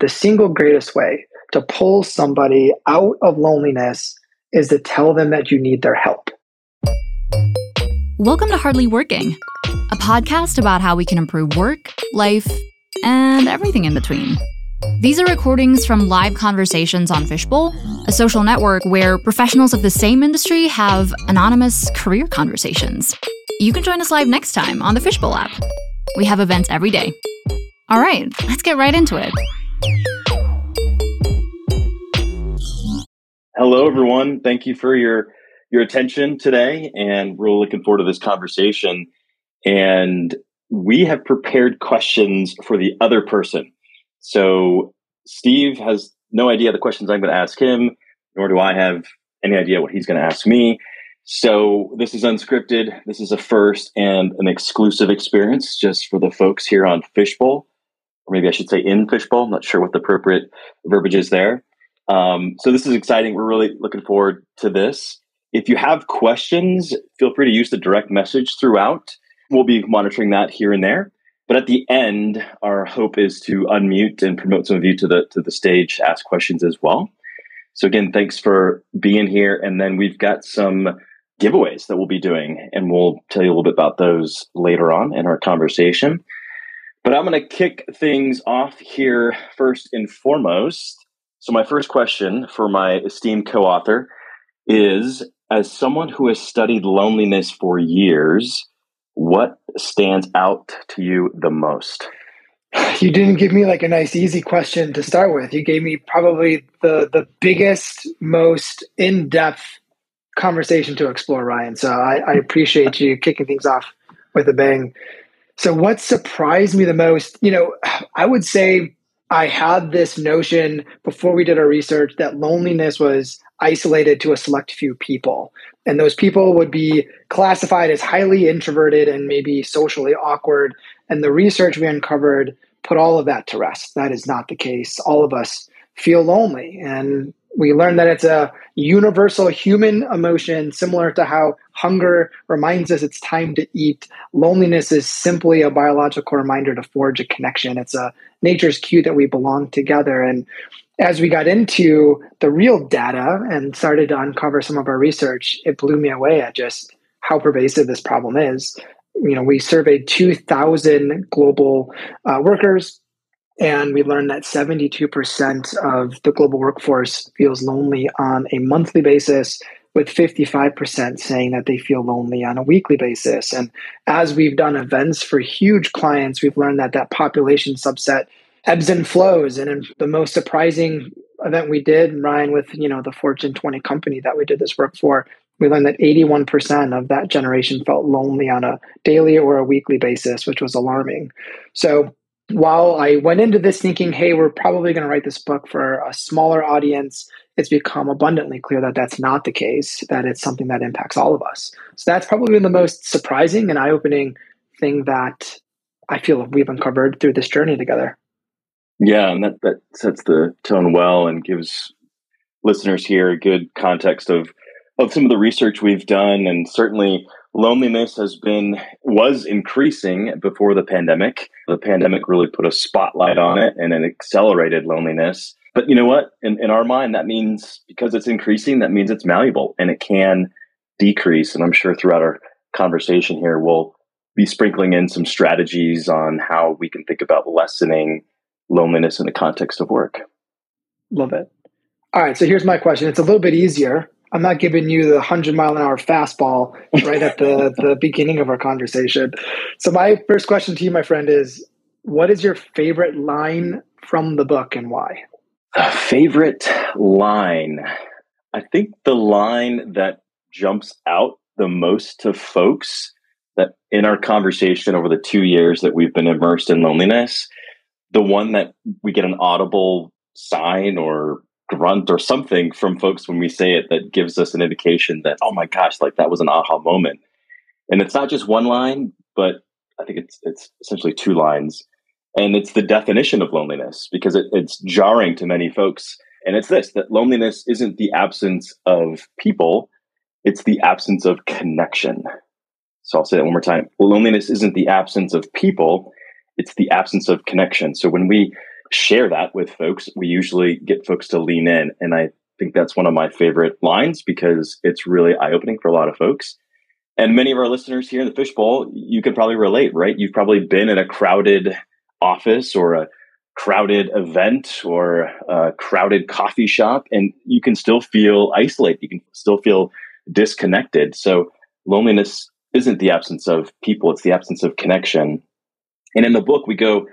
the single greatest way to pull somebody out of loneliness is to tell them that you need their help. Welcome to Hardly Working, a podcast about how we can improve work, life, and everything in between. These are recordings from live conversations on Fishbowl, a social network where professionals of the same industry have anonymous career conversations. You can join us live next time on the Fishbowl app. We have events every day. All right, let's get right into it. Hello, everyone. Thank you for your your attention today, and we're looking forward to this conversation. And we have prepared questions for the other person. So Steve has no idea the questions I'm going to ask him, nor do I have any idea what he's going to ask me. So this is unscripted. This is a first and an exclusive experience just for the folks here on Fishbowl, or maybe I should say in Fishbowl. I'm not sure what the appropriate verbiage is there. Um, so this is exciting. We're really looking forward to this. If you have questions, feel free to use the direct message throughout. We'll be monitoring that here and there. But at the end, our hope is to unmute and promote some of you to the to the stage, ask questions as well. So again, thanks for being here. And then we've got some giveaways that we'll be doing, and we'll tell you a little bit about those later on in our conversation. But I'm going to kick things off here first and foremost so, my first question for my esteemed co author is As someone who has studied loneliness for years, what stands out to you the most? You didn't give me like a nice, easy question to start with. You gave me probably the, the biggest, most in depth conversation to explore, Ryan. So, I, I appreciate you kicking things off with a bang. So, what surprised me the most, you know, I would say I had this notion before we did our research that loneliness was isolated to a select few people. And those people would be classified as highly introverted and maybe socially awkward. And the research we uncovered put all of that to rest. That is not the case. All of us feel lonely. And we learned that it's a universal human emotion, similar to how hunger reminds us it's time to eat. Loneliness is simply a biological reminder to forge a connection. It's a nature's cue that we belong together. And as we got into the real data and started to uncover some of our research, it blew me away at just how pervasive this problem is. You know, we surveyed 2,000 global uh, workers and we learned that 72% of the global workforce feels lonely on a monthly basis, with 55% saying that they feel lonely on a weekly basis. And as we've done events for huge clients, we've learned that that population subset ebbs and flows. And in the most surprising event we did, Ryan, with you know the Fortune 20 company that we did this work for, we learned that 81% of that generation felt lonely on a daily or a weekly basis, which was alarming. So while I went into this thinking, hey, we're probably going to write this book for a smaller audience, it's become abundantly clear that that's not the case, that it's something that impacts all of us. So that's probably been the most surprising and eye opening thing that I feel we've uncovered through this journey together. Yeah, and that, that sets the tone well and gives listeners here a good context of of some of the research we've done and certainly loneliness has been was increasing before the pandemic. The pandemic really put a spotlight on it and it accelerated loneliness. But you know what? In, in our mind that means because it's increasing that means it's malleable and it can decrease. And i'm sure throughout our conversation here we'll be sprinkling in some strategies on how we can think about lessening loneliness in the context of work. Love it. All right so here's my question. It's a little bit easier I'm not giving you the 100 mile an hour fastball right at the, the beginning of our conversation. So, my first question to you, my friend, is what is your favorite line from the book and why? A favorite line. I think the line that jumps out the most to folks that in our conversation over the two years that we've been immersed in loneliness, the one that we get an audible sign or grunt or something from folks when we say it that gives us an indication that oh my gosh like that was an aha moment. And it's not just one line but i think it's it's essentially two lines. And it's the definition of loneliness because it, it's jarring to many folks. And it's this that loneliness isn't the absence of people it's the absence of connection. So i'll say that one more time. Loneliness isn't the absence of people it's the absence of connection. So when we share that with folks, we usually get folks to lean in. And I think that's one of my favorite lines because it's really eye opening for a lot of folks. And many of our listeners here in the fishbowl, you can probably relate, right? You've probably been in a crowded office or a crowded event or a crowded coffee shop, and you can still feel isolated. You can still feel disconnected. So loneliness isn't the absence of people, it's the absence of connection. And in the book, we go,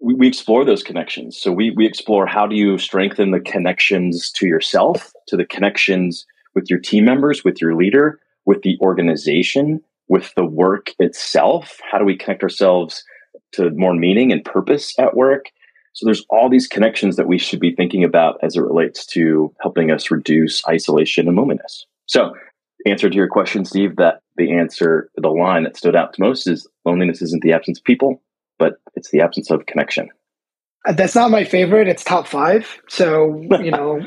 we, we explore those connections. So we, we explore how do you strengthen the connections to yourself, to the connections with your team members, with your leader, with the organization, with the work itself. How do we connect ourselves to more meaning and purpose at work? So there's all these connections that we should be thinking about as it relates to helping us reduce isolation and loneliness. So answer to your question, Steve, that the answer, the line that stood out to most is loneliness isn't the absence of people, but it's the absence of connection. Uh, that's not my favorite. It's top five. So, you know,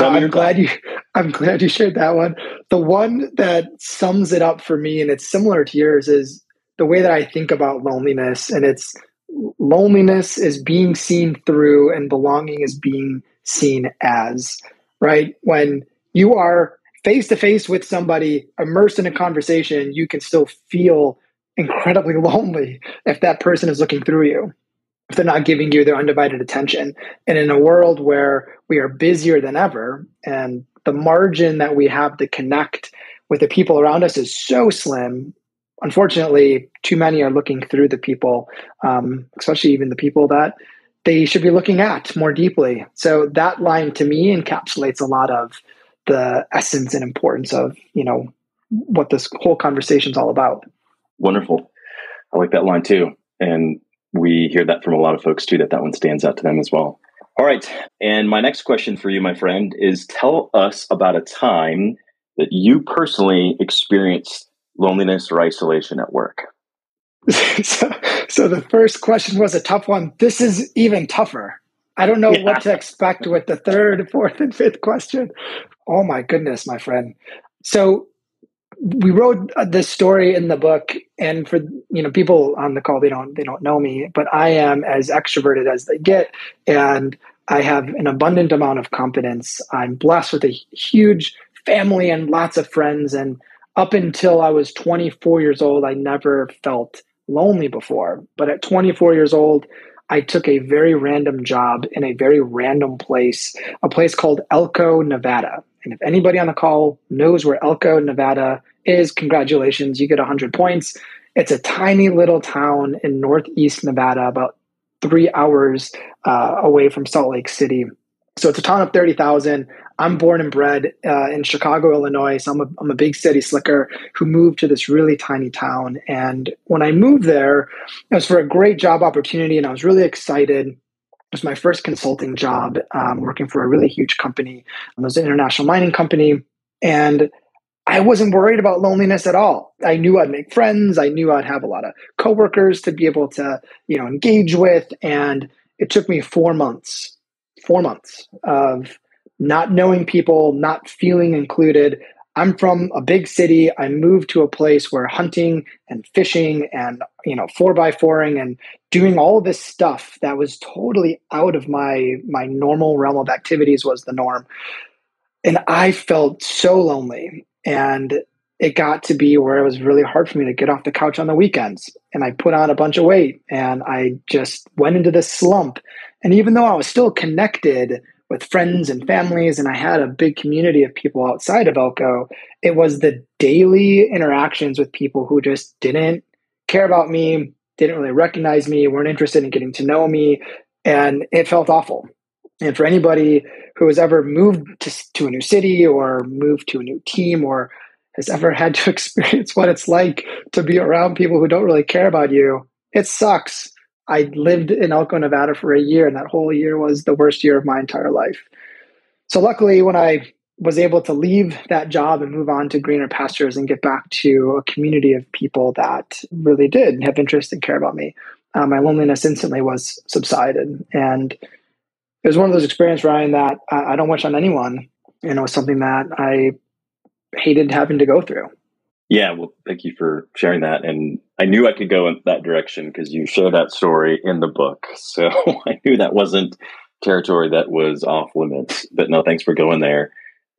I'm glad you I'm glad you shared that one. The one that sums it up for me, and it's similar to yours, is the way that I think about loneliness. And it's loneliness is being seen through and belonging is being seen as, right? When you are face to face with somebody, immersed in a conversation, you can still feel incredibly lonely if that person is looking through you, if they're not giving you their undivided attention. And in a world where we are busier than ever and the margin that we have to connect with the people around us is so slim. Unfortunately, too many are looking through the people, um, especially even the people that they should be looking at more deeply. So that line to me encapsulates a lot of the essence and importance of you know what this whole conversation is all about. Wonderful. I like that line too. And we hear that from a lot of folks too, that that one stands out to them as well. All right. And my next question for you, my friend, is tell us about a time that you personally experienced loneliness or isolation at work. so, so the first question was a tough one. This is even tougher. I don't know yeah. what to expect with the third, fourth, and fifth question. Oh my goodness, my friend. So we wrote uh, this story in the book and for you know people on the call they don't they don't know me but i am as extroverted as they get and i have an abundant amount of confidence. I'm blessed with a huge family and lots of friends and up until i was 24 years old i never felt lonely before. But at 24 years old i took a very random job in a very random place a place called elko nevada and if anybody on the call knows where Elko, Nevada is, congratulations, you get 100 points. It's a tiny little town in northeast Nevada, about three hours uh, away from Salt Lake City. So it's a town of 30,000. I'm born and bred uh, in Chicago, Illinois. So I'm a, I'm a big city slicker who moved to this really tiny town. And when I moved there, it was for a great job opportunity and I was really excited It was my first consulting job um, working for a really huge company. It was an international mining company. And I wasn't worried about loneliness at all. I knew I'd make friends. I knew I'd have a lot of coworkers to be able to, you know, engage with. And it took me four months, four months of not knowing people, not feeling included, I'm from a big city. I moved to a place where hunting and fishing and you know four by fouring and doing all this stuff that was totally out of my my normal realm of activities was the norm. And I felt so lonely. And it got to be where it was really hard for me to get off the couch on the weekends. And I put on a bunch of weight and I just went into this slump. And even though I was still connected with friends and families, and I had a big community of people outside of Elko. It was the daily interactions with people who just didn't care about me, didn't really recognize me, weren't interested in getting to know me, and it felt awful. And for anybody who has ever moved to, to a new city or moved to a new team or has ever had to experience what it's like to be around people who don't really care about you, it sucks. I lived in Elko, Nevada for a year, and that whole year was the worst year of my entire life. So, luckily, when I was able to leave that job and move on to greener pastures and get back to a community of people that really did have interest and care about me, uh, my loneliness instantly was subsided. And it was one of those experiences, Ryan, that I, I don't wish on anyone. And it was something that I hated having to go through. Yeah, well, thank you for sharing that. And I knew I could go in that direction because you share that story in the book. So I knew that wasn't territory that was off limits. But no, thanks for going there.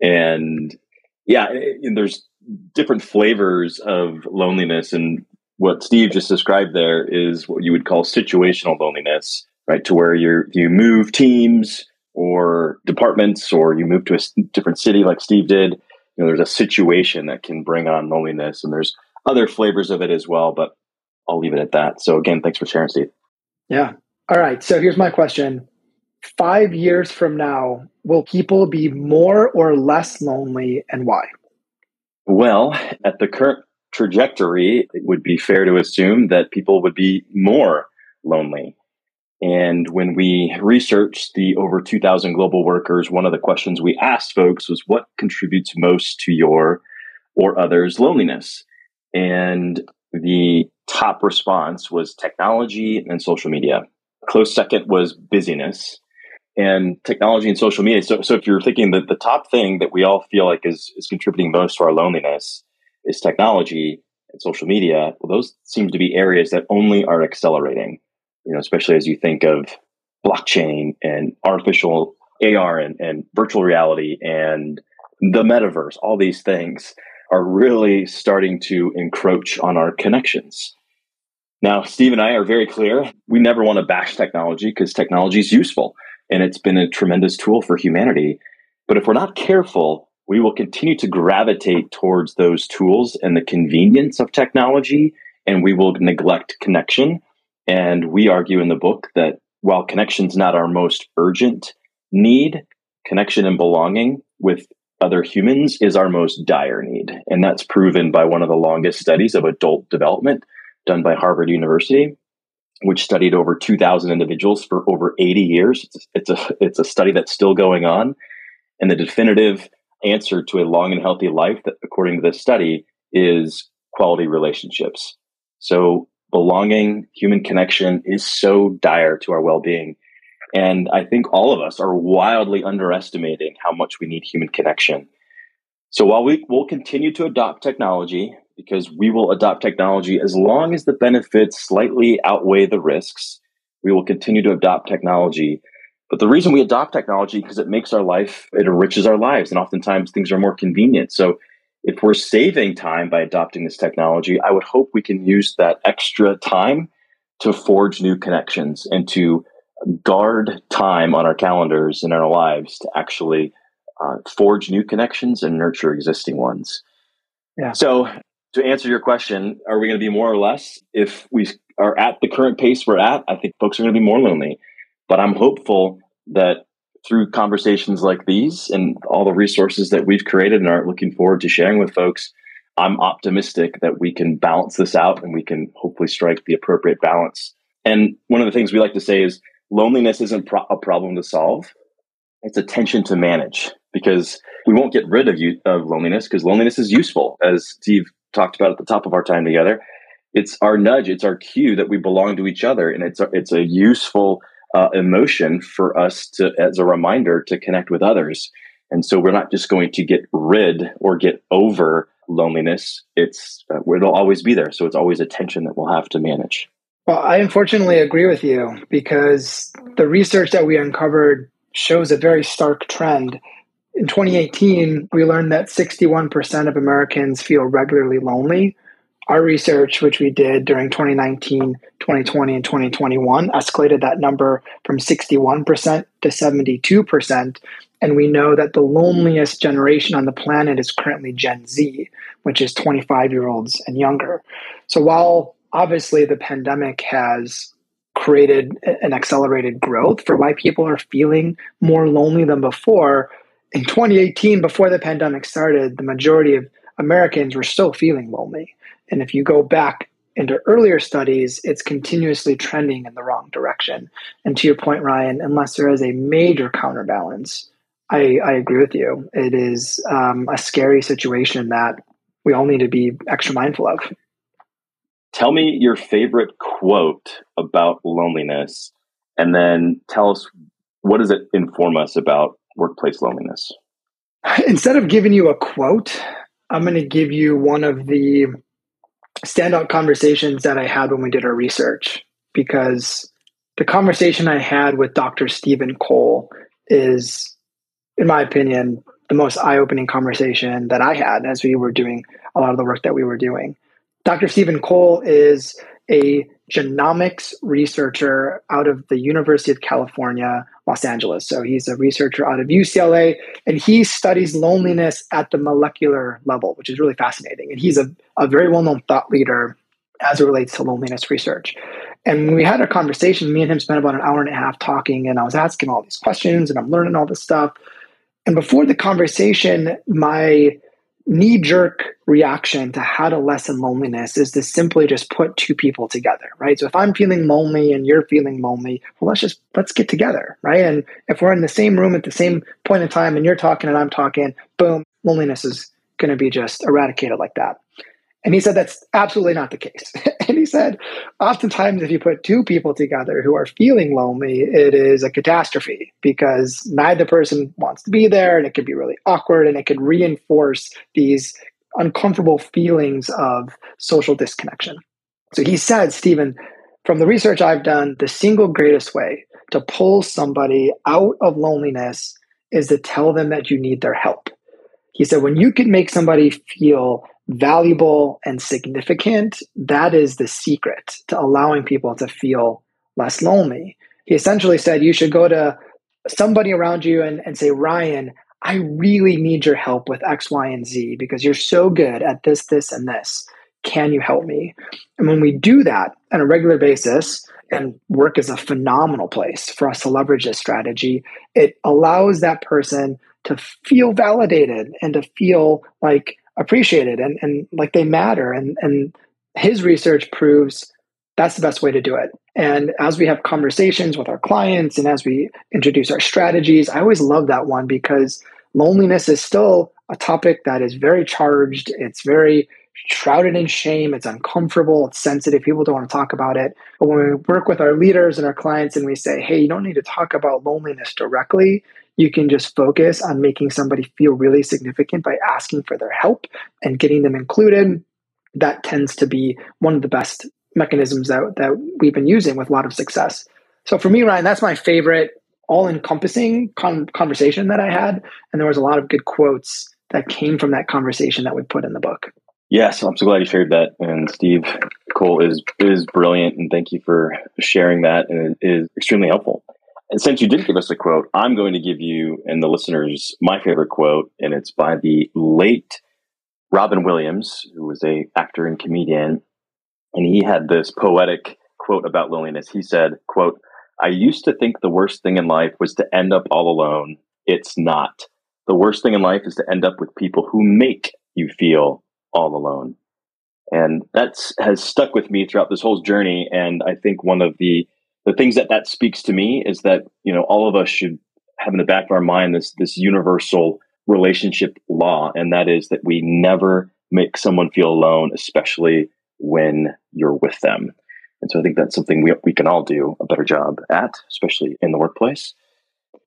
And yeah, and there's different flavors of loneliness. And what Steve just described there is what you would call situational loneliness, right? To where you're, you move teams or departments or you move to a different city like Steve did you know there's a situation that can bring on loneliness and there's other flavors of it as well but i'll leave it at that. So again thanks for sharing steve. Yeah. All right. So here's my question. Five years from now will people be more or less lonely and why? Well at the current trajectory it would be fair to assume that people would be more lonely and when we researched the over 2,000 global workers, one of the questions we asked folks was what contributes most to your or others' loneliness? And the top response was technology and social media. Close second was busyness and technology and social media. So, so if you're thinking that the top thing that we all feel like is, is contributing most to our loneliness is technology and social media, well, those seem to be areas that only are accelerating you know, especially as you think of blockchain and artificial AR and, and virtual reality and the metaverse, all these things are really starting to encroach on our connections. Now, Steve and I are very clear. We never want to bash technology because technology is useful and it's been a tremendous tool for humanity. But if we're not careful, we will continue to gravitate towards those tools and the convenience of technology, and we will neglect connection and we argue in the book that while connection's not our most urgent need, connection and belonging with other humans is our most dire need. And that's proven by one of the longest studies of adult development done by Harvard University, which studied over 2,000 individuals for over 80 years. It's, a, it's a study that's still going on. And the definitive answer to a long and healthy life, that, according to this study, is quality relationships. So belonging, human connection is so dire to our well being. And I think all of us are wildly underestimating how much we need human connection. So while we will continue to adopt technology, because we will adopt technology as long as the benefits slightly outweigh the risks, we will continue to adopt technology. But the reason we adopt technology because it makes our life, it enriches our lives, and oftentimes things are more convenient. So if we're saving time by adopting this technology, I would hope we can use that extra time to forge new connections and to guard time on our calendars and our lives to actually uh, forge new connections and nurture existing ones. Yeah. So, to answer your question, are we going to be more or less? If we are at the current pace we're at, I think folks are going to be more lonely. But I'm hopeful that through conversations like these and all the resources that we've created and are looking forward to sharing with folks, I'm optimistic that we can balance this out and we can hopefully strike the appropriate balance. And one of the things we like to say is loneliness isn't pro- a problem to solve, it's a tension to manage because we won't get rid of, you, of loneliness because loneliness is useful, as Steve talked about at the top of our time together. It's our nudge, it's our cue that we belong to each other, and it's a, it's a useful uh, emotion for us to as a reminder to connect with others. And so we're not just going to get rid or get over loneliness. It's uh, it'll always be there. So it's always a tension that we'll have to manage. Well i unfortunately agree with you because the research that we uncovered shows a very stark trend. In 2018 we learned that 61% of americans feel regularly lonely our research, which we did during 2019, 2020, and 2021, escalated that number from 61% to 72%. And we know that the loneliest generation on the planet is currently Gen Z, which is 25 year olds and younger. So while obviously the pandemic has created an accelerated growth for why people are feeling more lonely than before, in 2018, before the pandemic started, the majority of Americans were still feeling lonely. And if you go back into earlier studies, it's continuously trending in the wrong direction. And to your point, Ryan, unless there is a major counterbalance, I, I agree with you. It is um, a scary situation that we all need to be extra mindful of. Tell me your favorite quote about loneliness, and then tell us what does it inform us about workplace loneliness? Instead of giving you a quote, I'm going to give you one of the standout conversations that I had when we did our research because the conversation I had with Dr. Steven Cole is, in my opinion, the most eye opening conversation that I had as we were doing a lot of the work that we were doing. Dr. Steven Cole is a genomics researcher out of the University of California, Los Angeles. So he's a researcher out of UCLA, and he studies loneliness at the molecular level, which is really fascinating. And he's a, a very well known thought leader as it relates to loneliness research. And we had a conversation, me and him spent about an hour and a half talking, and I was asking all these questions and I'm learning all this stuff. And before the conversation, my knee jerk reaction to how to lessen loneliness is to simply just put two people together, right? So if I'm feeling lonely and you're feeling lonely, well, let's just let's get together, right? And if we're in the same room at the same point in time and you're talking and I'm talking, boom, loneliness is going to be just eradicated like that. And he said that's absolutely not the case. and he said, oftentimes, if you put two people together who are feeling lonely, it is a catastrophe because neither person wants to be there and it can be really awkward and it can reinforce these uncomfortable feelings of social disconnection. So he said, Steven, from the research I've done, the single greatest way to pull somebody out of loneliness is to tell them that you need their help. He said, when you can make somebody feel valuable and significant, that is the secret to allowing people to feel less lonely. He essentially said you should go to somebody around you and, and say, Ryan, I really need your help with X, Y, and Z because you're so good at this, this, and this. Can you help me? And when we do that on a regular basis, and work is a phenomenal place for us to leverage this strategy, it allows that person to feel validated and to feel like appreciated and, and like they matter. And, and his research proves that's the best way to do it. And as we have conversations with our clients and as we introduce our strategies, I always love that one because loneliness is still a topic that is very charged. It's very shrouded in shame. It's uncomfortable. It's sensitive. People don't want to talk about it. But when we work with our leaders and our clients and we say, hey, you don't need to talk about loneliness directly, you can just focus on making somebody feel really significant by asking for their help and getting them included. That tends to be one of the best mechanisms that, that we've been using with a lot of success. So for me, Ryan, that's my favorite all encompassing con- conversation that I had. And there was a lot of good quotes that came from that conversation that we put in the book. Yes, I'm so glad you shared that. And Steve Cole is is brilliant, and thank you for sharing that. And it is extremely helpful. And since you did give us a quote, I'm going to give you and the listeners my favorite quote, and it's by the late Robin Williams, who was a actor and comedian, and he had this poetic quote about loneliness. He said, "quote I used to think the worst thing in life was to end up all alone. It's not. The worst thing in life is to end up with people who make you feel all alone." And that has stuck with me throughout this whole journey. And I think one of the the things that that speaks to me is that you know all of us should have in the back of our mind this this universal relationship law and that is that we never make someone feel alone especially when you're with them. And so i think that's something we, we can all do a better job at especially in the workplace.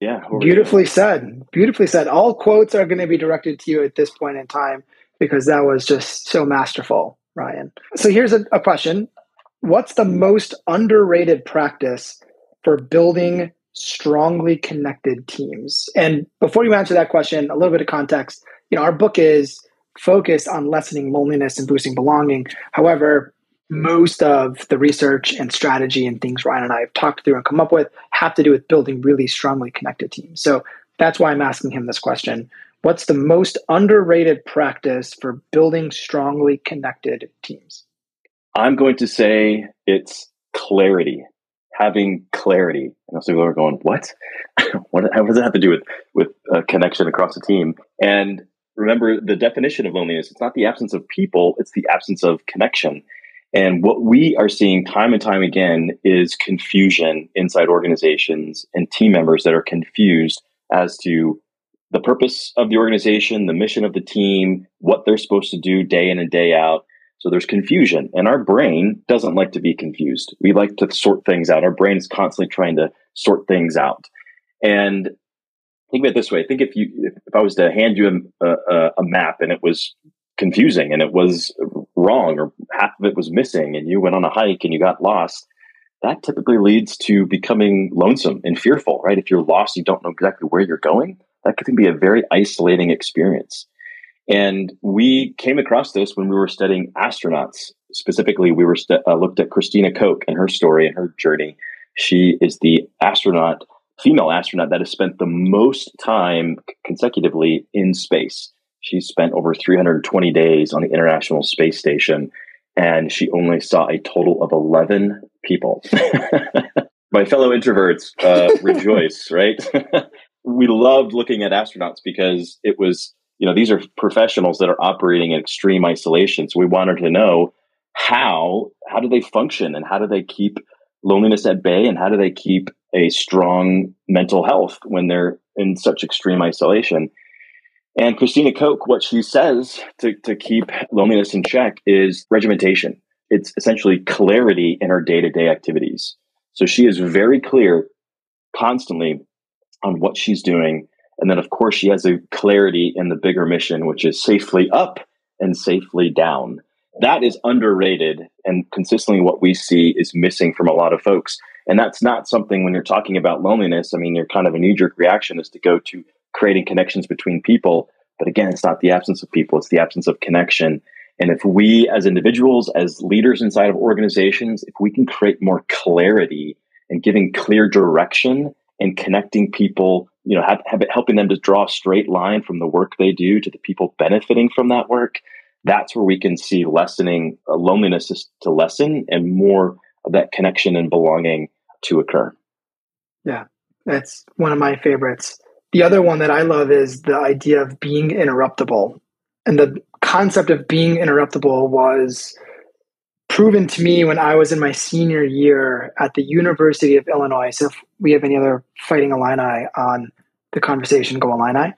Yeah beautifully said. Beautifully said. All quotes are going to be directed to you at this point in time because that was just so masterful ryan. So here's a, a question what's the most underrated practice for building strongly connected teams? And before you answer that question, a little bit of context. You know, our book is focused on lessening loneliness and boosting belonging. However, most of the research and strategy and things Ryan and I have talked through and come up with have to do with building really strongly connected teams. So that's why I'm asking him this question. What's the most underrated practice for building strongly connected teams? I'm going to say it's clarity, having clarity. And so people are going, what? what, what does that have to do with, with a connection across the team? And remember the definition of loneliness. It's not the absence of people, it's the absence of connection. And what we are seeing time and time again is confusion inside organizations and team members that are confused as to the purpose of the organization, the mission of the team, what they're supposed to do day in and day out. So there's confusion, and our brain doesn't like to be confused. We like to sort things out. Our brain is constantly trying to sort things out. And think of it this way: think if you if I was to hand you a, a, a map and it was confusing and it was wrong or half of it was missing and you went on a hike and you got lost, that typically leads to becoming lonesome and fearful, right? If you're lost, you don't know exactly where you're going, that can be a very isolating experience. And we came across this when we were studying astronauts. Specifically, we were st- uh, looked at Christina Koch and her story and her journey. She is the astronaut, female astronaut that has spent the most time consecutively in space. She spent over 320 days on the International Space Station, and she only saw a total of 11 people. My fellow introverts uh, rejoice, right? we loved looking at astronauts because it was you know these are professionals that are operating in extreme isolation. So we wanted to know how how do they function and how do they keep loneliness at bay and how do they keep a strong mental health when they're in such extreme isolation? And christina koch what she says to, to keep loneliness in check is regimentation. It's essentially clarity in her day-to-day activities. So she is very clear constantly on what she's doing and then, of course, she has a clarity in the bigger mission, which is safely up and safely down. That is underrated and consistently what we see is missing from a lot of folks. And that's not something when you're talking about loneliness. I mean, your kind of a knee jerk reaction is to go to creating connections between people. But again, it's not the absence of people, it's the absence of connection. And if we as individuals, as leaders inside of organizations, if we can create more clarity and giving clear direction and connecting people you know, have, have it, helping them to draw a straight line from the work they do to the people benefiting from that work. That's where we can see lessening uh, loneliness to lessen and more of that connection and belonging to occur. Yeah, that's one of my favorites. The other one that I love is the idea of being interruptible. And the concept of being interruptible was proven to me when I was in my senior year at the University of Illinois. So if we have any other fighting Illini on the conversation, go Illini.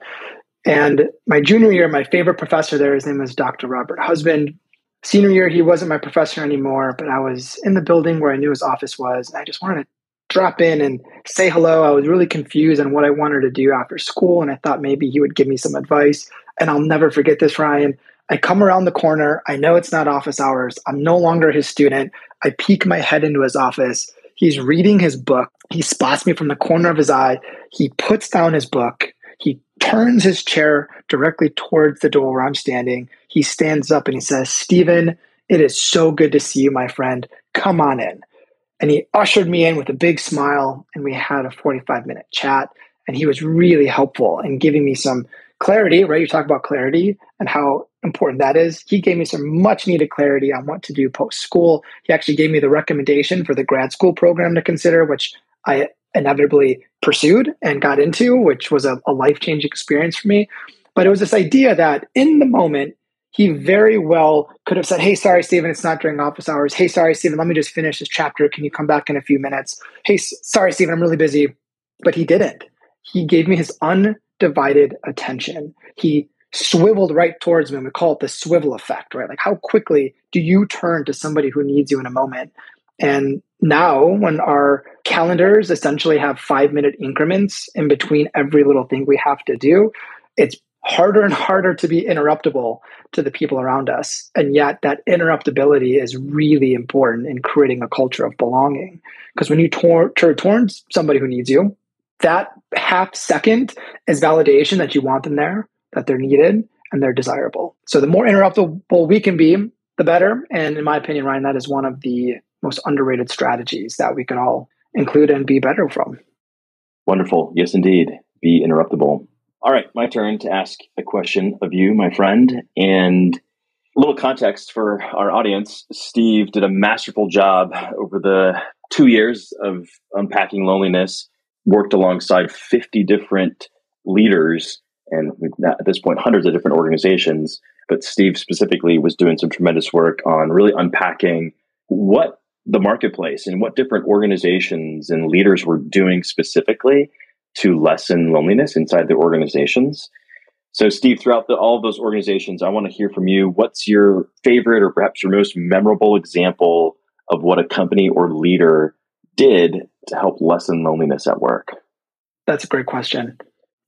And my junior year, my favorite professor there, his name was Dr. Robert Husband. Senior year, he wasn't my professor anymore, but I was in the building where I knew his office was. And I just wanted to drop in and say hello. I was really confused on what I wanted to do after school. And I thought maybe he would give me some advice. And I'll never forget this, Ryan. I come around the corner. I know it's not office hours. I'm no longer his student. I peek my head into his office. He's reading his book. He spots me from the corner of his eye. He puts down his book. He turns his chair directly towards the door where I'm standing. He stands up and he says, Steven, it is so good to see you, my friend. Come on in. And he ushered me in with a big smile, and we had a 45 minute chat. And he was really helpful in giving me some clarity, right? You talk about clarity and how important that is. He gave me some much needed clarity on what to do post school. He actually gave me the recommendation for the grad school program to consider, which I inevitably pursued and got into, which was a, a life changing experience for me. But it was this idea that in the moment, he very well could have said, Hey, sorry, Steven, it's not during office hours. Hey, sorry, Steven, let me just finish this chapter. Can you come back in a few minutes? Hey, sorry, Steven, I'm really busy. But he didn't. He gave me his undivided attention. He swiveled right towards me. And we call it the swivel effect, right? Like, how quickly do you turn to somebody who needs you in a moment? And now, when our calendars essentially have five minute increments in between every little thing we have to do, it's harder and harder to be interruptible to the people around us. And yet, that interruptibility is really important in creating a culture of belonging. Because when you turn towards somebody who needs you, that half second is validation that you want them there, that they're needed, and they're desirable. So, the more interruptible we can be, the better. And in my opinion, Ryan, that is one of the most underrated strategies that we can all include and be better from. Wonderful. Yes, indeed. Be interruptible. All right, my turn to ask a question of you, my friend. And a little context for our audience Steve did a masterful job over the two years of unpacking loneliness, worked alongside 50 different leaders and at this point hundreds of different organizations. But Steve specifically was doing some tremendous work on really unpacking what the marketplace and what different organizations and leaders were doing specifically to lessen loneliness inside their organizations. So, Steve, throughout the, all of those organizations, I want to hear from you. What's your favorite or perhaps your most memorable example of what a company or leader did to help lessen loneliness at work? That's a great question.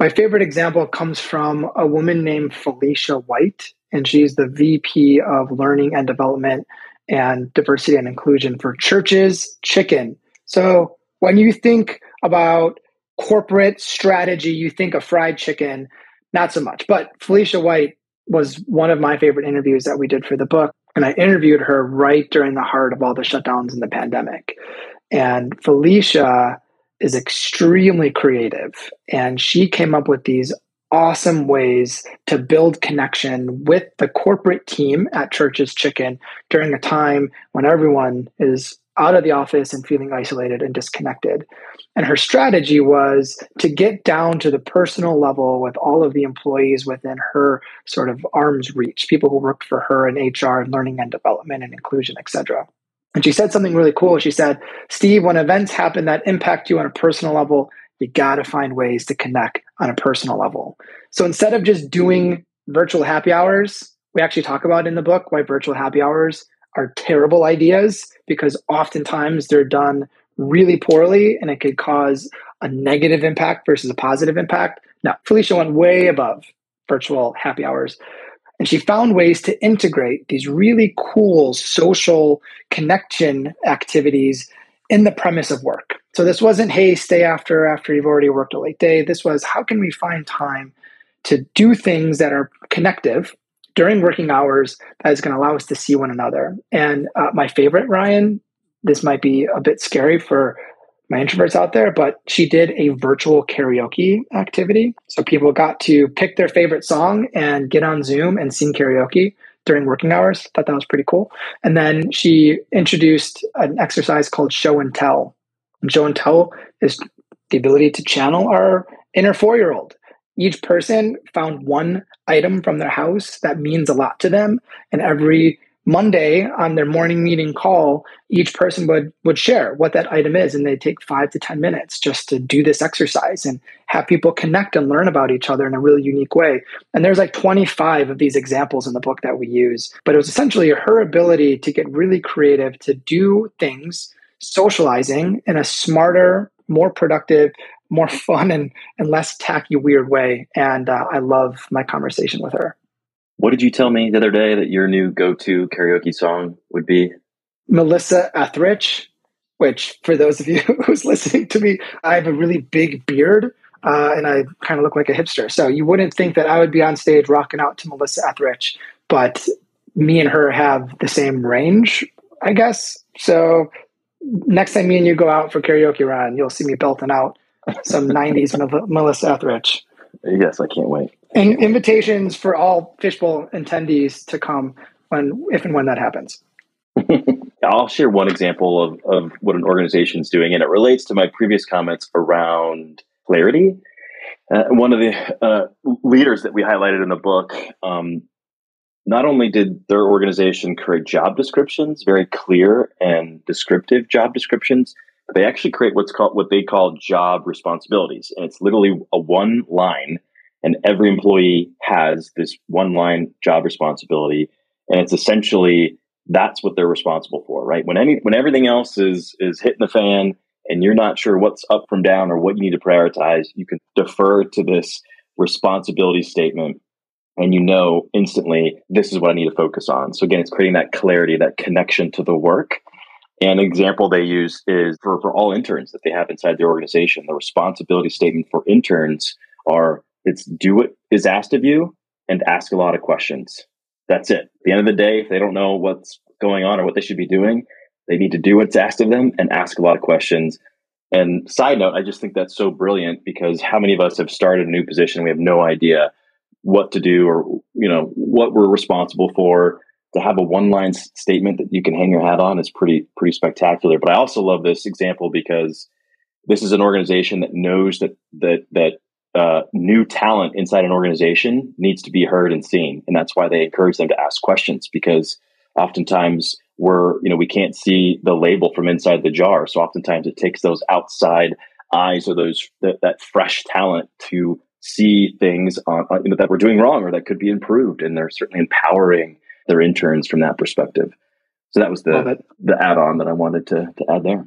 My favorite example comes from a woman named Felicia White and she's the VP of Learning and Development and Diversity and Inclusion for Church's Chicken. So when you think about corporate strategy, you think of fried chicken, not so much. But Felicia White was one of my favorite interviews that we did for the book. And I interviewed her right during the heart of all the shutdowns and the pandemic. And Felicia is extremely creative. And she came up with these awesome ways to build connection with the corporate team at Church's Chicken during a time when everyone is out of the office and feeling isolated and disconnected. And her strategy was to get down to the personal level with all of the employees within her sort of arm's reach, people who worked for her in HR, and learning and development and inclusion, et cetera. And she said something really cool. She said, Steve, when events happen that impact you on a personal level, you got to find ways to connect on a personal level. So instead of just doing virtual happy hours, we actually talk about in the book why virtual happy hours are terrible ideas because oftentimes they're done really poorly and it could cause a negative impact versus a positive impact. Now, Felicia went way above virtual happy hours and she found ways to integrate these really cool social connection activities in the premise of work. So this wasn't, hey, stay after after you've already worked a late day. This was how can we find time to do things that are connective during working hours that is going to allow us to see one another. And uh, my favorite, Ryan, this might be a bit scary for my introverts out there, but she did a virtual karaoke activity. So people got to pick their favorite song and get on Zoom and sing karaoke during working hours. Thought that was pretty cool. And then she introduced an exercise called show and tell. And show and tell is the ability to channel our inner four year old. Each person found one item from their house that means a lot to them, and every Monday on their morning meeting call, each person would would share what that item is, and they take five to ten minutes just to do this exercise and have people connect and learn about each other in a really unique way. And there's like 25 of these examples in the book that we use, but it was essentially her ability to get really creative to do things, socializing in a smarter, more productive, more fun, and and less tacky, weird way. And uh, I love my conversation with her. What did you tell me the other day that your new go-to karaoke song would be? Melissa Etheridge, which for those of you who's listening to me, I have a really big beard uh, and I kind of look like a hipster. So you wouldn't think that I would be on stage rocking out to Melissa Etheridge, but me and her have the same range, I guess. So next time me and you go out for karaoke run, you'll see me belting out some 90s Melissa Etheridge. Yes, I can't wait. And invitations for all fishbowl attendees to come when, if and when that happens. I'll share one example of, of what an organization is doing, and it relates to my previous comments around clarity. Uh, one of the uh, leaders that we highlighted in the book, um, not only did their organization create job descriptions, very clear and descriptive job descriptions, but they actually create what's called what they call job responsibilities, and it's literally a one line and every employee has this one line job responsibility. And it's essentially that's what they're responsible for right? When any when everything else is is hitting the fan and you're not sure what's up from down or what you need to prioritize you can defer to this responsibility statement and you know instantly this is what i need to focus on. So again it's creating that clarity that connection to the work. An example they use is for, for all interns that they have inside the organization the responsibility statement for interns are it's do what is asked of you and ask a lot of questions. That's it. At the end of the day, if they don't know what's going on or what they should be doing, they need to do what's asked of them and ask a lot of questions. And side note, I just think that's so brilliant because how many of us have started a new position? We have no idea what to do or you know what we're responsible for. To have a one-line statement that you can hang your hat on is pretty pretty spectacular. But I also love this example because this is an organization that knows that that that uh, new talent inside an organization needs to be heard and seen, and that's why they encourage them to ask questions because oftentimes we're you know we can't see the label from inside the jar, so oftentimes it takes those outside eyes or those that, that fresh talent to see things on, on, you know, that we're doing wrong or that could be improved, and they're certainly empowering their interns from that perspective. So that was the the add on that I wanted to to add there.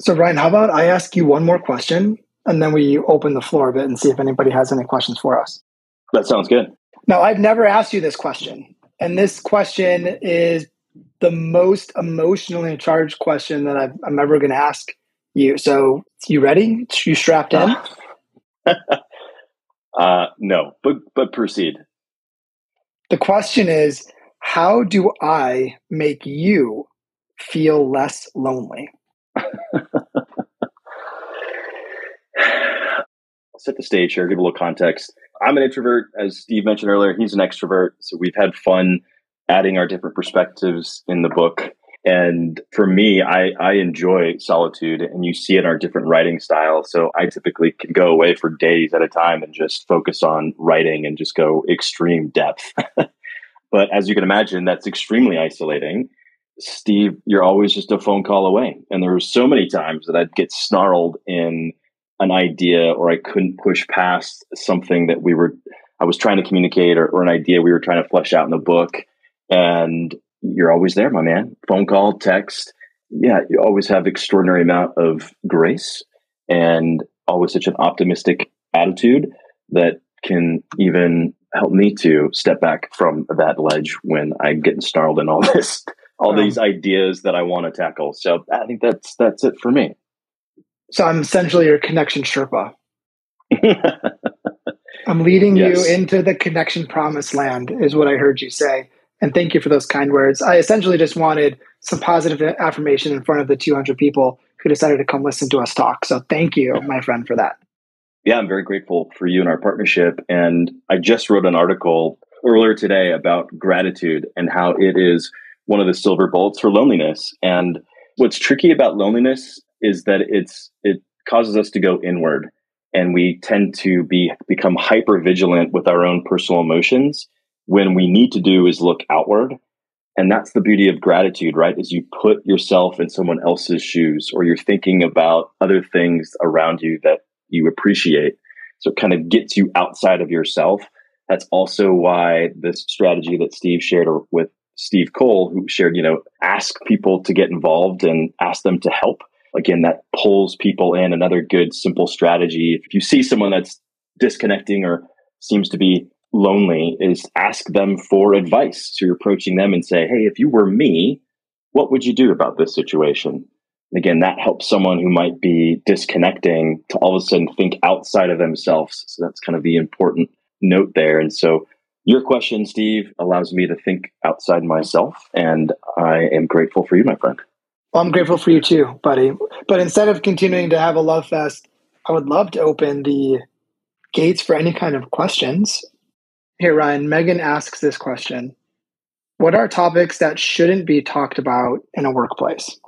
So Ryan, how about I ask you one more question and then we open the floor a bit and see if anybody has any questions for us. That sounds good. Now, I've never asked you this question, and this question is the most emotionally charged question that i am ever going to ask you. So, you ready? You strapped in? uh, no, but but proceed. The question is, how do I make you feel less lonely? set the stage here, give a little context. I'm an introvert, as Steve mentioned earlier. He's an extrovert. So we've had fun adding our different perspectives in the book. And for me, I, I enjoy solitude, and you see it in our different writing styles. So I typically can go away for days at a time and just focus on writing and just go extreme depth. but as you can imagine, that's extremely isolating. Steve, you're always just a phone call away. And there were so many times that I'd get snarled in an idea or I couldn't push past something that we were I was trying to communicate or, or an idea we were trying to flesh out in the book. And you're always there, my man. Phone call, text. Yeah, you always have extraordinary amount of grace and always such an optimistic attitude that can even help me to step back from that ledge when I'm getting snarled in all this, all um, these ideas that I want to tackle. So I think that's that's it for me. So I'm essentially your connection Sherpa. I'm leading yes. you into the connection promised land, is what I heard you say. And thank you for those kind words. I essentially just wanted some positive affirmation in front of the 200 people who decided to come listen to us talk. So thank you, my friend, for that. Yeah, I'm very grateful for you and our partnership. And I just wrote an article earlier today about gratitude and how it is one of the silver bullets for loneliness. And what's tricky about loneliness is that it's it causes us to go inward and we tend to be become hyper vigilant with our own personal emotions when we need to do is look outward. And that's the beauty of gratitude right? Is you put yourself in someone else's shoes or you're thinking about other things around you that you appreciate. So it kind of gets you outside of yourself. That's also why this strategy that steve shared with steve cole who shared you know ask people to get involved and ask them to help again, that pulls people in. Another good, simple strategy. If you see someone that's disconnecting or seems to be lonely, is ask them for advice. So you're approaching them and say, Hey, if you were me, what would you do about this situation? And again, that helps someone who might be disconnecting to all of a sudden think outside of themselves. So that's kind of the important note there. And so your question, Steve, allows me to think outside myself. And I am grateful for you, my friend. Well, I'm grateful for you too, buddy. But instead of continuing to have a love fest, I would love to open the gates for any kind of questions. Here, Ryan, Megan asks this question What are topics that shouldn't be talked about in a workplace?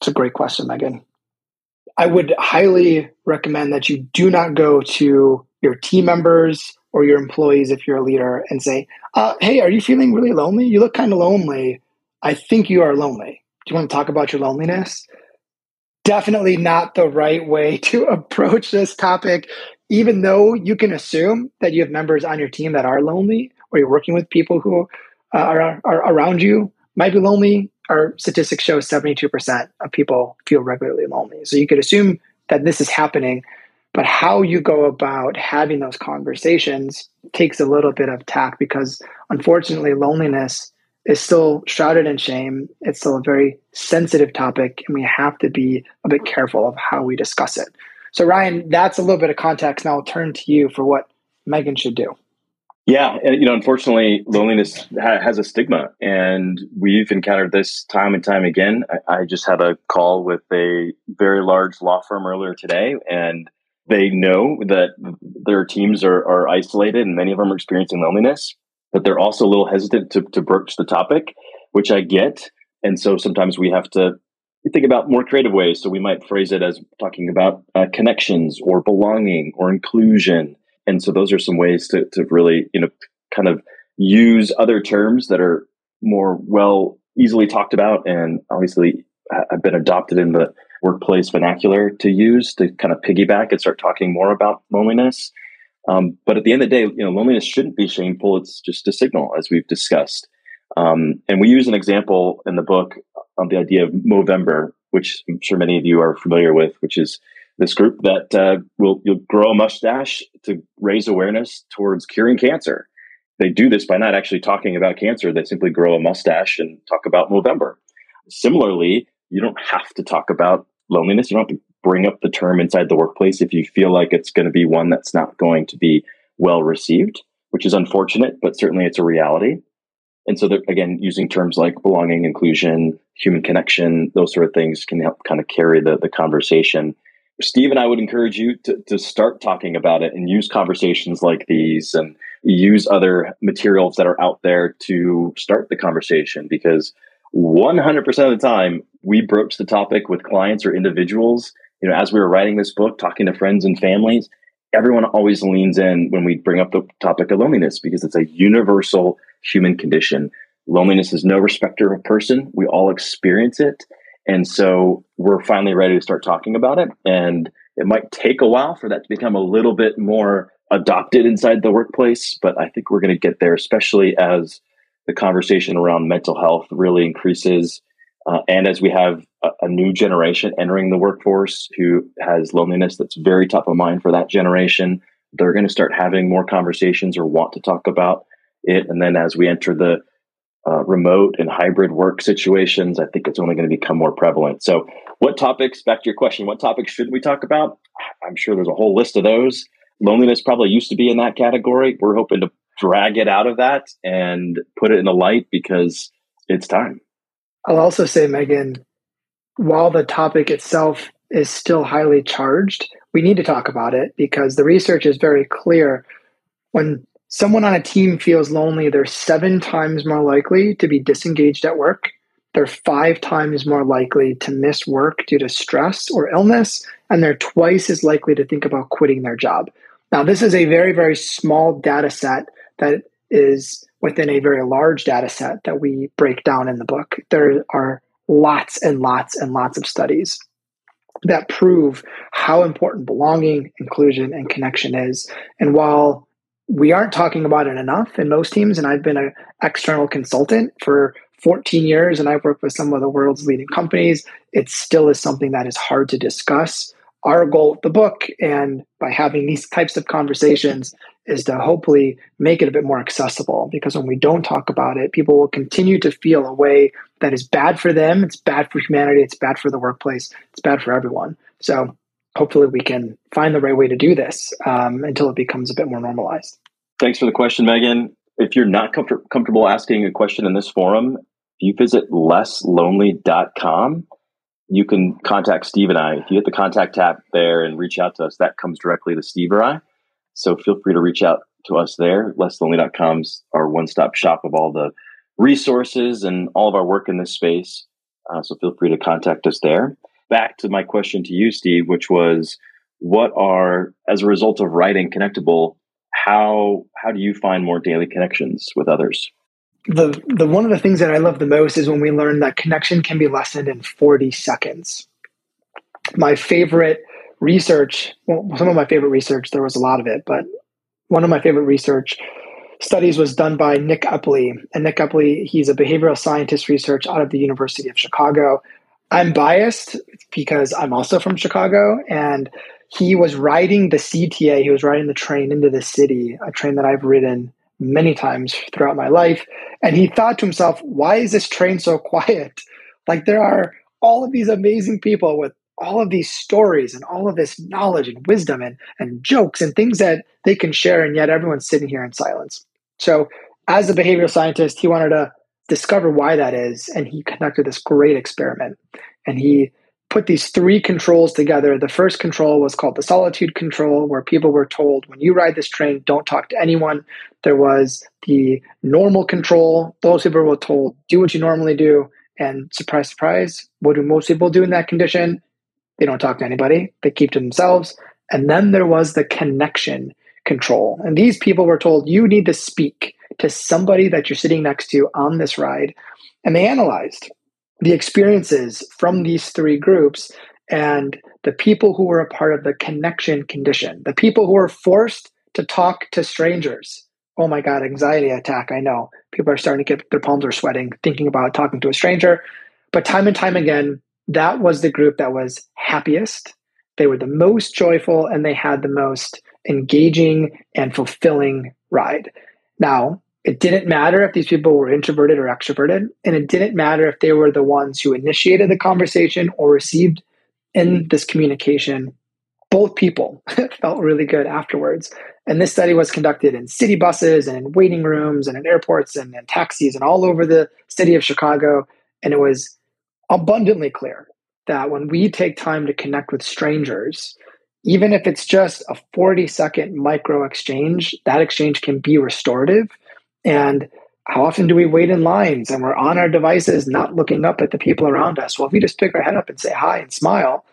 It's a great question, Megan. I would highly recommend that you do not go to your team members or your employees if you're a leader and say, uh, Hey, are you feeling really lonely? You look kind of lonely. I think you are lonely do you want to talk about your loneliness? Definitely not the right way to approach this topic, even though you can assume that you have members on your team that are lonely or you're working with people who uh, are, are around you might be lonely. Our statistics show 72% of people feel regularly lonely. So you could assume that this is happening, but how you go about having those conversations takes a little bit of tact because unfortunately, loneliness is still shrouded in shame. It's still a very sensitive topic, and we have to be a bit careful of how we discuss it. So, Ryan, that's a little bit of context. Now I'll turn to you for what Megan should do. Yeah, and you know, unfortunately, loneliness ha- has a stigma, and we've encountered this time and time again. I-, I just had a call with a very large law firm earlier today, and they know that their teams are, are isolated, and many of them are experiencing loneliness but they're also a little hesitant to, to broach the topic, which I get. And so sometimes we have to think about more creative ways. So we might phrase it as talking about uh, connections or belonging or inclusion. And so those are some ways to, to really, you know, kind of use other terms that are more well easily talked about and obviously have been adopted in the workplace vernacular to use to kind of piggyback and start talking more about loneliness. Um, but at the end of the day, you know, loneliness shouldn't be shameful. It's just a signal, as we've discussed. Um, and we use an example in the book on the idea of Movember, which I'm sure many of you are familiar with, which is this group that uh, will you'll grow a mustache to raise awareness towards curing cancer. they do this by not actually talking about cancer. They simply grow a mustache and talk about Movember. Similarly, you don't have to talk about loneliness. You don't have to bring up the term inside the workplace if you feel like it's going to be one that's not going to be well received, which is unfortunate, but certainly it's a reality. And so, again, using terms like belonging, inclusion, human connection, those sort of things can help kind of carry the, the conversation. Steve and I would encourage you to, to start talking about it and use conversations like these and use other materials that are out there to start the conversation because 100% of the time we broach the topic with clients or individuals you know as we were writing this book talking to friends and families everyone always leans in when we bring up the topic of loneliness because it's a universal human condition. Loneliness is no respecter of person. We all experience it. And so we're finally ready to start talking about it. And it might take a while for that to become a little bit more adopted inside the workplace but i think we're going to get there especially as the conversation around mental health really increases. Uh, and as we have a, a, new generation entering the workforce who has loneliness that's very top of mind for that generation, they're going to start having more conversations or want to talk about it. And then as we enter the uh, remote and hybrid work situations, I think it's only going to become more prevalent. So, what topics, back to your question, what topics should we talk about? I'm sure there's a whole list of those. Loneliness probably used to be in that category. We're hoping to drag it out of that and put it in the light because it's time. I'll also say, Megan, while the topic itself is still highly charged, we need to talk about it because the research is very clear. When someone on a team feels lonely, they're seven times more likely to be disengaged at work. They're five times more likely to miss work due to stress or illness, and they're twice as likely to think about quitting their job. Now, this is a very, very small data set that is within a very large data set that we break down in the book. There are lots and lots and lots of studies that prove how important belonging, inclusion, and connection is. And while we aren't talking about it enough in most teams, and I've been an external consultant for 14 years and I've worked with some of the world's leading companies, it still is something that is hard to discuss. Our goal with the book and by having these types of conversations is to hopefully make it a bit more accessible because when we don't talk about it, people will continue to feel a way that is bad for them, it's bad for humanity, it's bad for the workplace, it's bad for everyone. So hopefully we can find the right way to do this um, until it becomes a bit more normalized. Thanks for the question, Megan. If you're not comfort- comfortable asking a question in this forum, if you visit lesslonely.com, you can contact Steve and I. If you hit the contact tab there and reach out to us, that comes directly to Steve or I. So feel free to reach out to us there. LessLonely.com's our one stop shop of all the resources and all of our work in this space. Uh, so feel free to contact us there. Back to my question to you, Steve, which was what are, as a result of writing Connectable, how how do you find more daily connections with others? The the one of the things that I love the most is when we learn that connection can be lessened in 40 seconds. My favorite research, well, some of mm-hmm. my favorite research, there was a lot of it, but one of my favorite research studies was done by Nick Epley. And Nick Epley, he's a behavioral scientist research out of the University of Chicago. I'm biased because I'm also from Chicago, and he was riding the CTA, he was riding the train into the city, a train that I've ridden many times throughout my life. And he thought to himself, why is this train so quiet? Like there are all of these amazing people with all of these stories and all of this knowledge and wisdom and, and jokes and things that they can share, and yet everyone's sitting here in silence. So, as a behavioral scientist, he wanted to discover why that is, and he conducted this great experiment. And he put these three controls together. The first control was called the solitude control, where people were told, when you ride this train, don't talk to anyone. There was the normal control. Those people were told, do what you normally do. And surprise, surprise, what do most people do in that condition? They don't talk to anybody, they keep to themselves. And then there was the connection control. And these people were told, you need to speak to somebody that you're sitting next to on this ride. And they analyzed the experiences from these three groups and the people who were a part of the connection condition, the people who were forced to talk to strangers. Oh my God, anxiety attack. I know people are starting to get their palms are sweating thinking about talking to a stranger. But time and time again, that was the group that was happiest. They were the most joyful and they had the most engaging and fulfilling ride. Now, It didn't matter if these people were introverted or extroverted, and it didn't matter if they were the ones who initiated the conversation or received in this communication. Both people felt really good afterwards. And this study was conducted in city buses and in waiting rooms and in airports and in taxis and all over the city of Chicago. And it was abundantly clear that when we take time to connect with strangers, even if it's just a 40 second micro exchange, that exchange can be restorative. And how often do we wait in lines and we're on our devices, not looking up at the people around us? Well, if we just pick our head up and say hi and smile,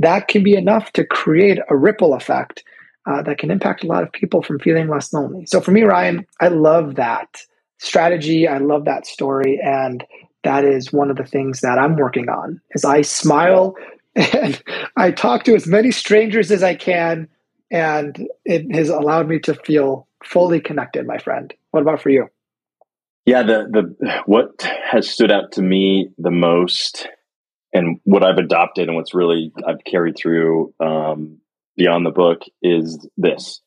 that can be enough to create a ripple effect uh, that can impact a lot of people from feeling less lonely. So for me, Ryan, I love that strategy. I love that story. And that is one of the things that I'm working on is I smile and I talk to as many strangers as I can. And it has allowed me to feel fully connected, my friend. What about for you? Yeah, the the what has stood out to me the most, and what I've adopted, and what's really I've carried through um, beyond the book is this: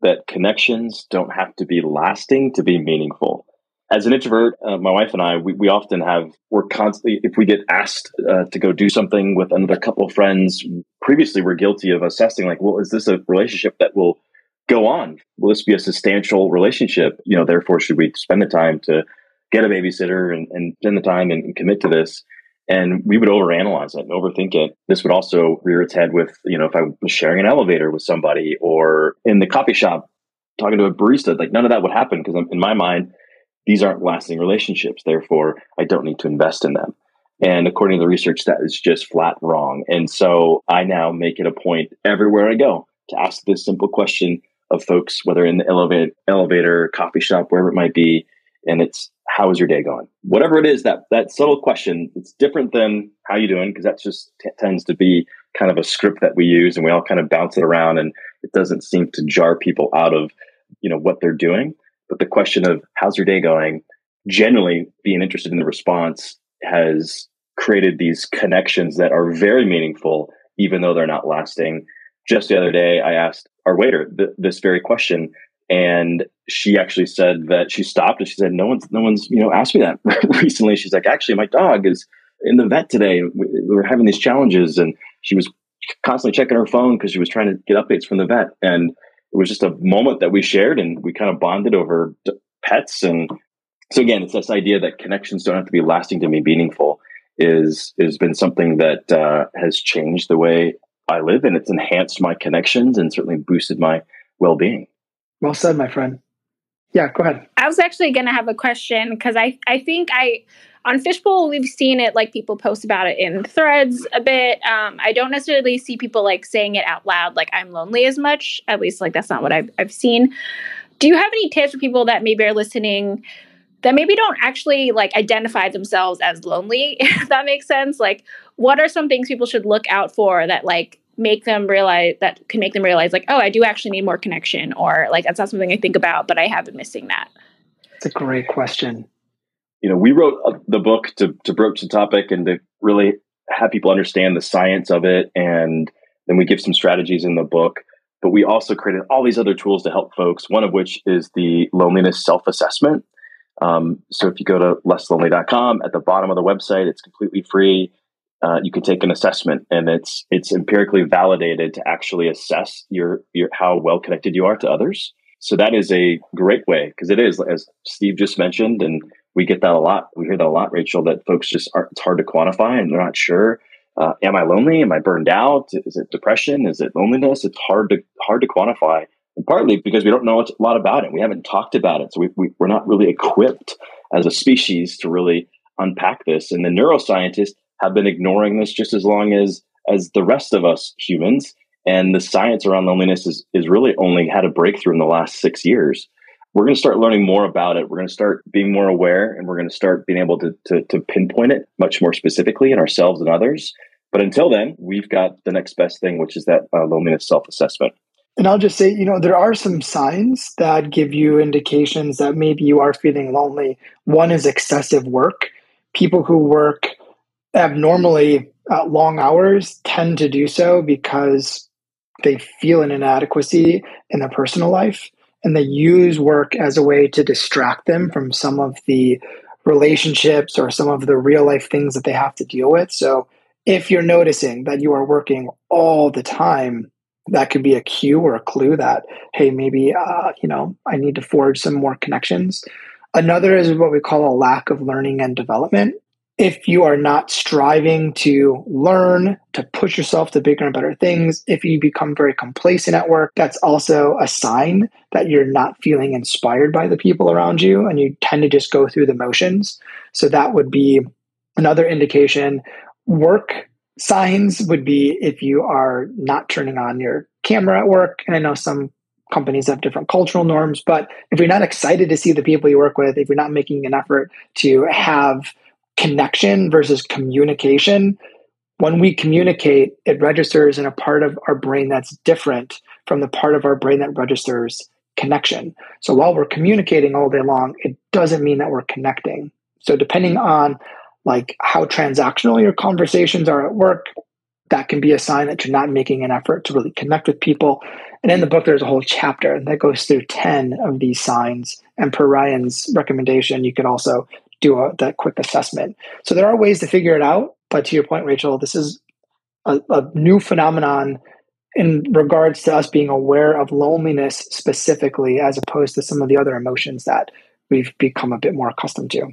that connections don't have to be lasting to be meaningful as an introvert, uh, my wife and I, we, we often have, we're constantly, if we get asked uh, to go do something with another couple of friends, previously we're guilty of assessing, like, well, is this a relationship that will go on? Will this be a substantial relationship? You know, therefore, should we spend the time to get a babysitter and, and spend the time and, and commit to this? And we would overanalyze it and overthink it. This would also rear its head with, you know, if I was sharing an elevator with somebody or in the coffee shop talking to a barista, like none of that would happen because in my mind, these aren't lasting relationships. Therefore, I don't need to invest in them. And according to the research, that is just flat wrong. And so I now make it a point everywhere I go to ask this simple question of folks, whether in the elevator, elevator, coffee shop, wherever it might be, and it's how is your day going? Whatever it is, that that subtle question, it's different than how you doing because that just t- tends to be kind of a script that we use, and we all kind of bounce it around, and it doesn't seem to jar people out of you know what they're doing. But the question of how's your day going, generally being interested in the response has created these connections that are very meaningful, even though they're not lasting. Just the other day, I asked our waiter th- this very question, and she actually said that she stopped and she said, "No one's, no one's, you know, asked me that recently." She's like, "Actually, my dog is in the vet today. We, we were having these challenges, and she was constantly checking her phone because she was trying to get updates from the vet." And it was just a moment that we shared and we kind of bonded over pets. And so again it's this idea that connections don't have to be lasting to be meaningful is has been something that uh, has changed the way i live and it's enhanced my connections and certainly boosted my well-being. Well said my friend. Yeah go ahead. I was actually going to have a question because i i think i on Fishbowl, we've seen it like people post about it in threads a bit. Um, I don't necessarily see people like saying it out loud, like I'm lonely as much. At least, like that's not what I've, I've seen. Do you have any tips for people that maybe are listening that maybe don't actually like identify themselves as lonely? If that makes sense. Like, what are some things people should look out for that like make them realize that can make them realize like, oh, I do actually need more connection, or like that's not something I think about, but I have been missing that. It's a great question you know, we wrote uh, the book to, to broach the topic and to really have people understand the science of it. And then we give some strategies in the book. But we also created all these other tools to help folks, one of which is the loneliness self assessment. Um, so if you go to lesslonely.com at the bottom of the website, it's completely free. Uh, you can take an assessment and it's it's empirically validated to actually assess your your how well connected you are to others. So that is a great way because it is, as Steve just mentioned, and we get that a lot. We hear that a lot, Rachel, that folks just aren't, it's hard to quantify and they're not sure. Uh, am I lonely? Am I burned out? Is it depression? Is it loneliness? It's hard to, hard to quantify. And partly because we don't know a lot about it. We haven't talked about it. So we, we, we're not really equipped as a species to really unpack this. And the neuroscientists have been ignoring this just as long as, as the rest of us humans. And the science around loneliness is, is really only had a breakthrough in the last six years we're going to start learning more about it. We're going to start being more aware and we're going to start being able to, to, to pinpoint it much more specifically in ourselves and others. But until then, we've got the next best thing, which is that uh, loneliness self assessment. And I'll just say, you know, there are some signs that give you indications that maybe you are feeling lonely. One is excessive work. People who work abnormally uh, long hours tend to do so because they feel an inadequacy in their personal life and they use work as a way to distract them from some of the relationships or some of the real life things that they have to deal with. So if you're noticing that you are working all the time, that could be a cue or a clue that, hey, maybe, uh, you know, I need to forge some more connections. Another is what we call a lack of learning and development if you are not striving to learn, to push yourself to bigger and better things, if you become very complacent at work, that's also a sign that you're not feeling inspired by the people around you and you tend to just go through the motions. So that would be another indication. Work signs would be if you are not turning on your camera at work. And I know some companies have different cultural norms, but if you're not excited to see the people you work with, if you're not making an effort to have connection versus communication. When we communicate, it registers in a part of our brain that's different from the part of our brain that registers connection. So while we're communicating all day long, it doesn't mean that we're connecting. So depending on like how transactional your conversations are at work, that can be a sign that you're not making an effort to really connect with people. And in the book, there's a whole chapter that goes through 10 of these signs. And per Ryan's recommendation, you could also do a, that quick assessment. So there are ways to figure it out. But to your point, Rachel, this is a, a new phenomenon in regards to us being aware of loneliness specifically, as opposed to some of the other emotions that we've become a bit more accustomed to.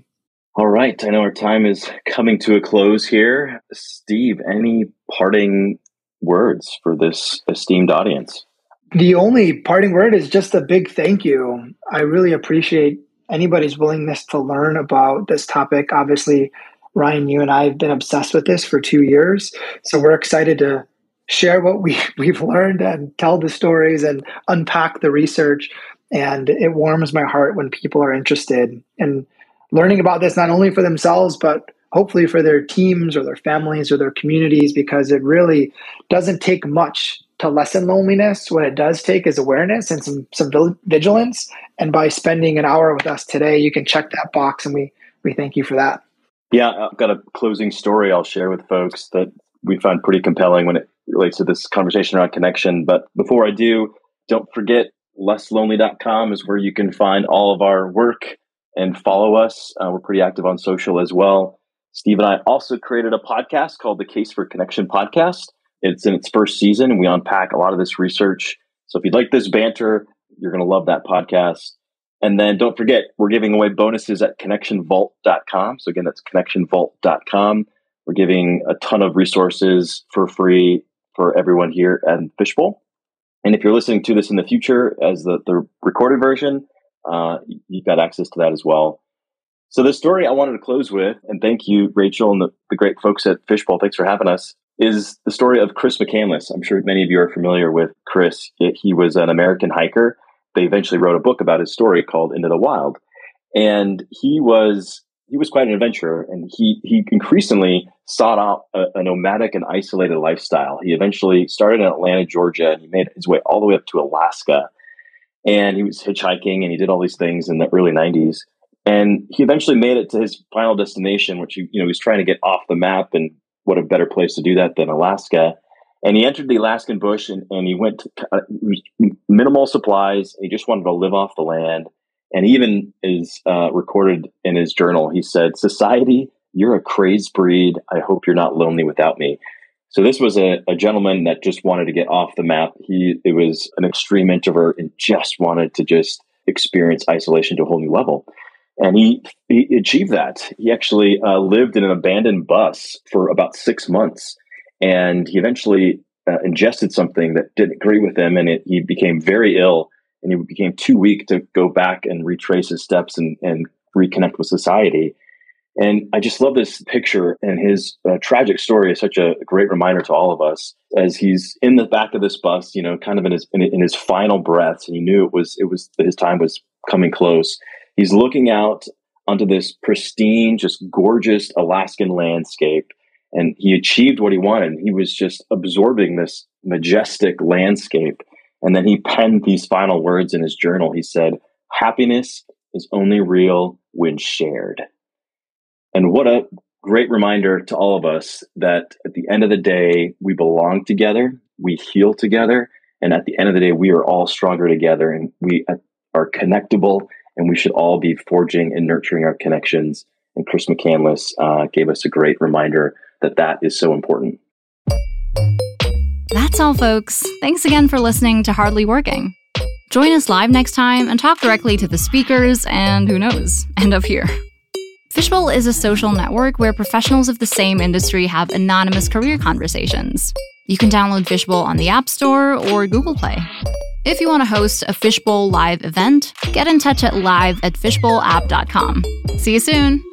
All right. I know our time is coming to a close here. Steve, any parting words for this esteemed audience? The only parting word is just a big thank you. I really appreciate anybody's willingness to learn about this topic. Obviously, Ryan, you and I have been obsessed with this for two years. So we're excited to share what we, we've learned and tell the stories and unpack the research. And it warms my heart when people are interested in learning about this, not only for themselves, but hopefully for their teams or their families or their communities, because it really doesn't take much to lessen loneliness. What it does take is awareness and some some vigilance. And by spending an hour with us today, you can check that box, and we we thank you for that. Yeah, I've got a closing story I'll share with folks that we find pretty compelling when it relates to this conversation around connection. But before I do, don't forget lesslonely.com is where you can find all of our work and follow us. Uh, we're pretty active on social as well. Steve and I also created a podcast called the Case for Connection Podcast. It's in its first season, and we unpack a lot of this research. So if you'd like this banter, you're going to love that podcast. And then don't forget, we're giving away bonuses at connectionvault.com. So again, that's connectionvault.com. We're giving a ton of resources for free for everyone here at Fishbowl. And if you're listening to this in the future as the, the recorded version, uh, you've got access to that as well. So the story I wanted to close with, and thank you, Rachel, and the, the great folks at Fishbowl. Thanks for having us is the story of Chris McCandless. I'm sure many of you are familiar with Chris. He was an American hiker. They eventually wrote a book about his story called Into the Wild. And he was he was quite an adventurer and he he increasingly sought out a, a nomadic and isolated lifestyle. He eventually started in Atlanta, Georgia, and he made his way all the way up to Alaska. And he was hitchhiking and he did all these things in the early 90s. And he eventually made it to his final destination, which he, you know, he was trying to get off the map and what a better place to do that than Alaska. And he entered the Alaskan bush and, and he went to uh, minimal supplies. He just wanted to live off the land. And even is uh, recorded in his journal. He said, "Society, you're a crazed breed. I hope you're not lonely without me." So this was a, a gentleman that just wanted to get off the map. He it was an extreme introvert and just wanted to just experience isolation to a whole new level and he, he achieved that. He actually uh, lived in an abandoned bus for about six months, and he eventually uh, ingested something that didn't agree with him, and it, he became very ill, and he became too weak to go back and retrace his steps and, and reconnect with society. And I just love this picture, and his uh, tragic story is such a great reminder to all of us as he's in the back of this bus, you know, kind of in his in, in his final breaths, and he knew it was it was his time was coming close He's looking out onto this pristine, just gorgeous Alaskan landscape. And he achieved what he wanted. He was just absorbing this majestic landscape. And then he penned these final words in his journal. He said, Happiness is only real when shared. And what a great reminder to all of us that at the end of the day, we belong together, we heal together, and at the end of the day, we are all stronger together. And we, are connectable, and we should all be forging and nurturing our connections. And Chris McCandless uh, gave us a great reminder that that is so important. That's all, folks. Thanks again for listening to Hardly Working. Join us live next time and talk directly to the speakers and who knows, end up here. Fishbowl is a social network where professionals of the same industry have anonymous career conversations. You can download Fishbowl on the App Store or Google Play. If you want to host a Fishbowl live event, get in touch at live at fishbowlapp.com. See you soon.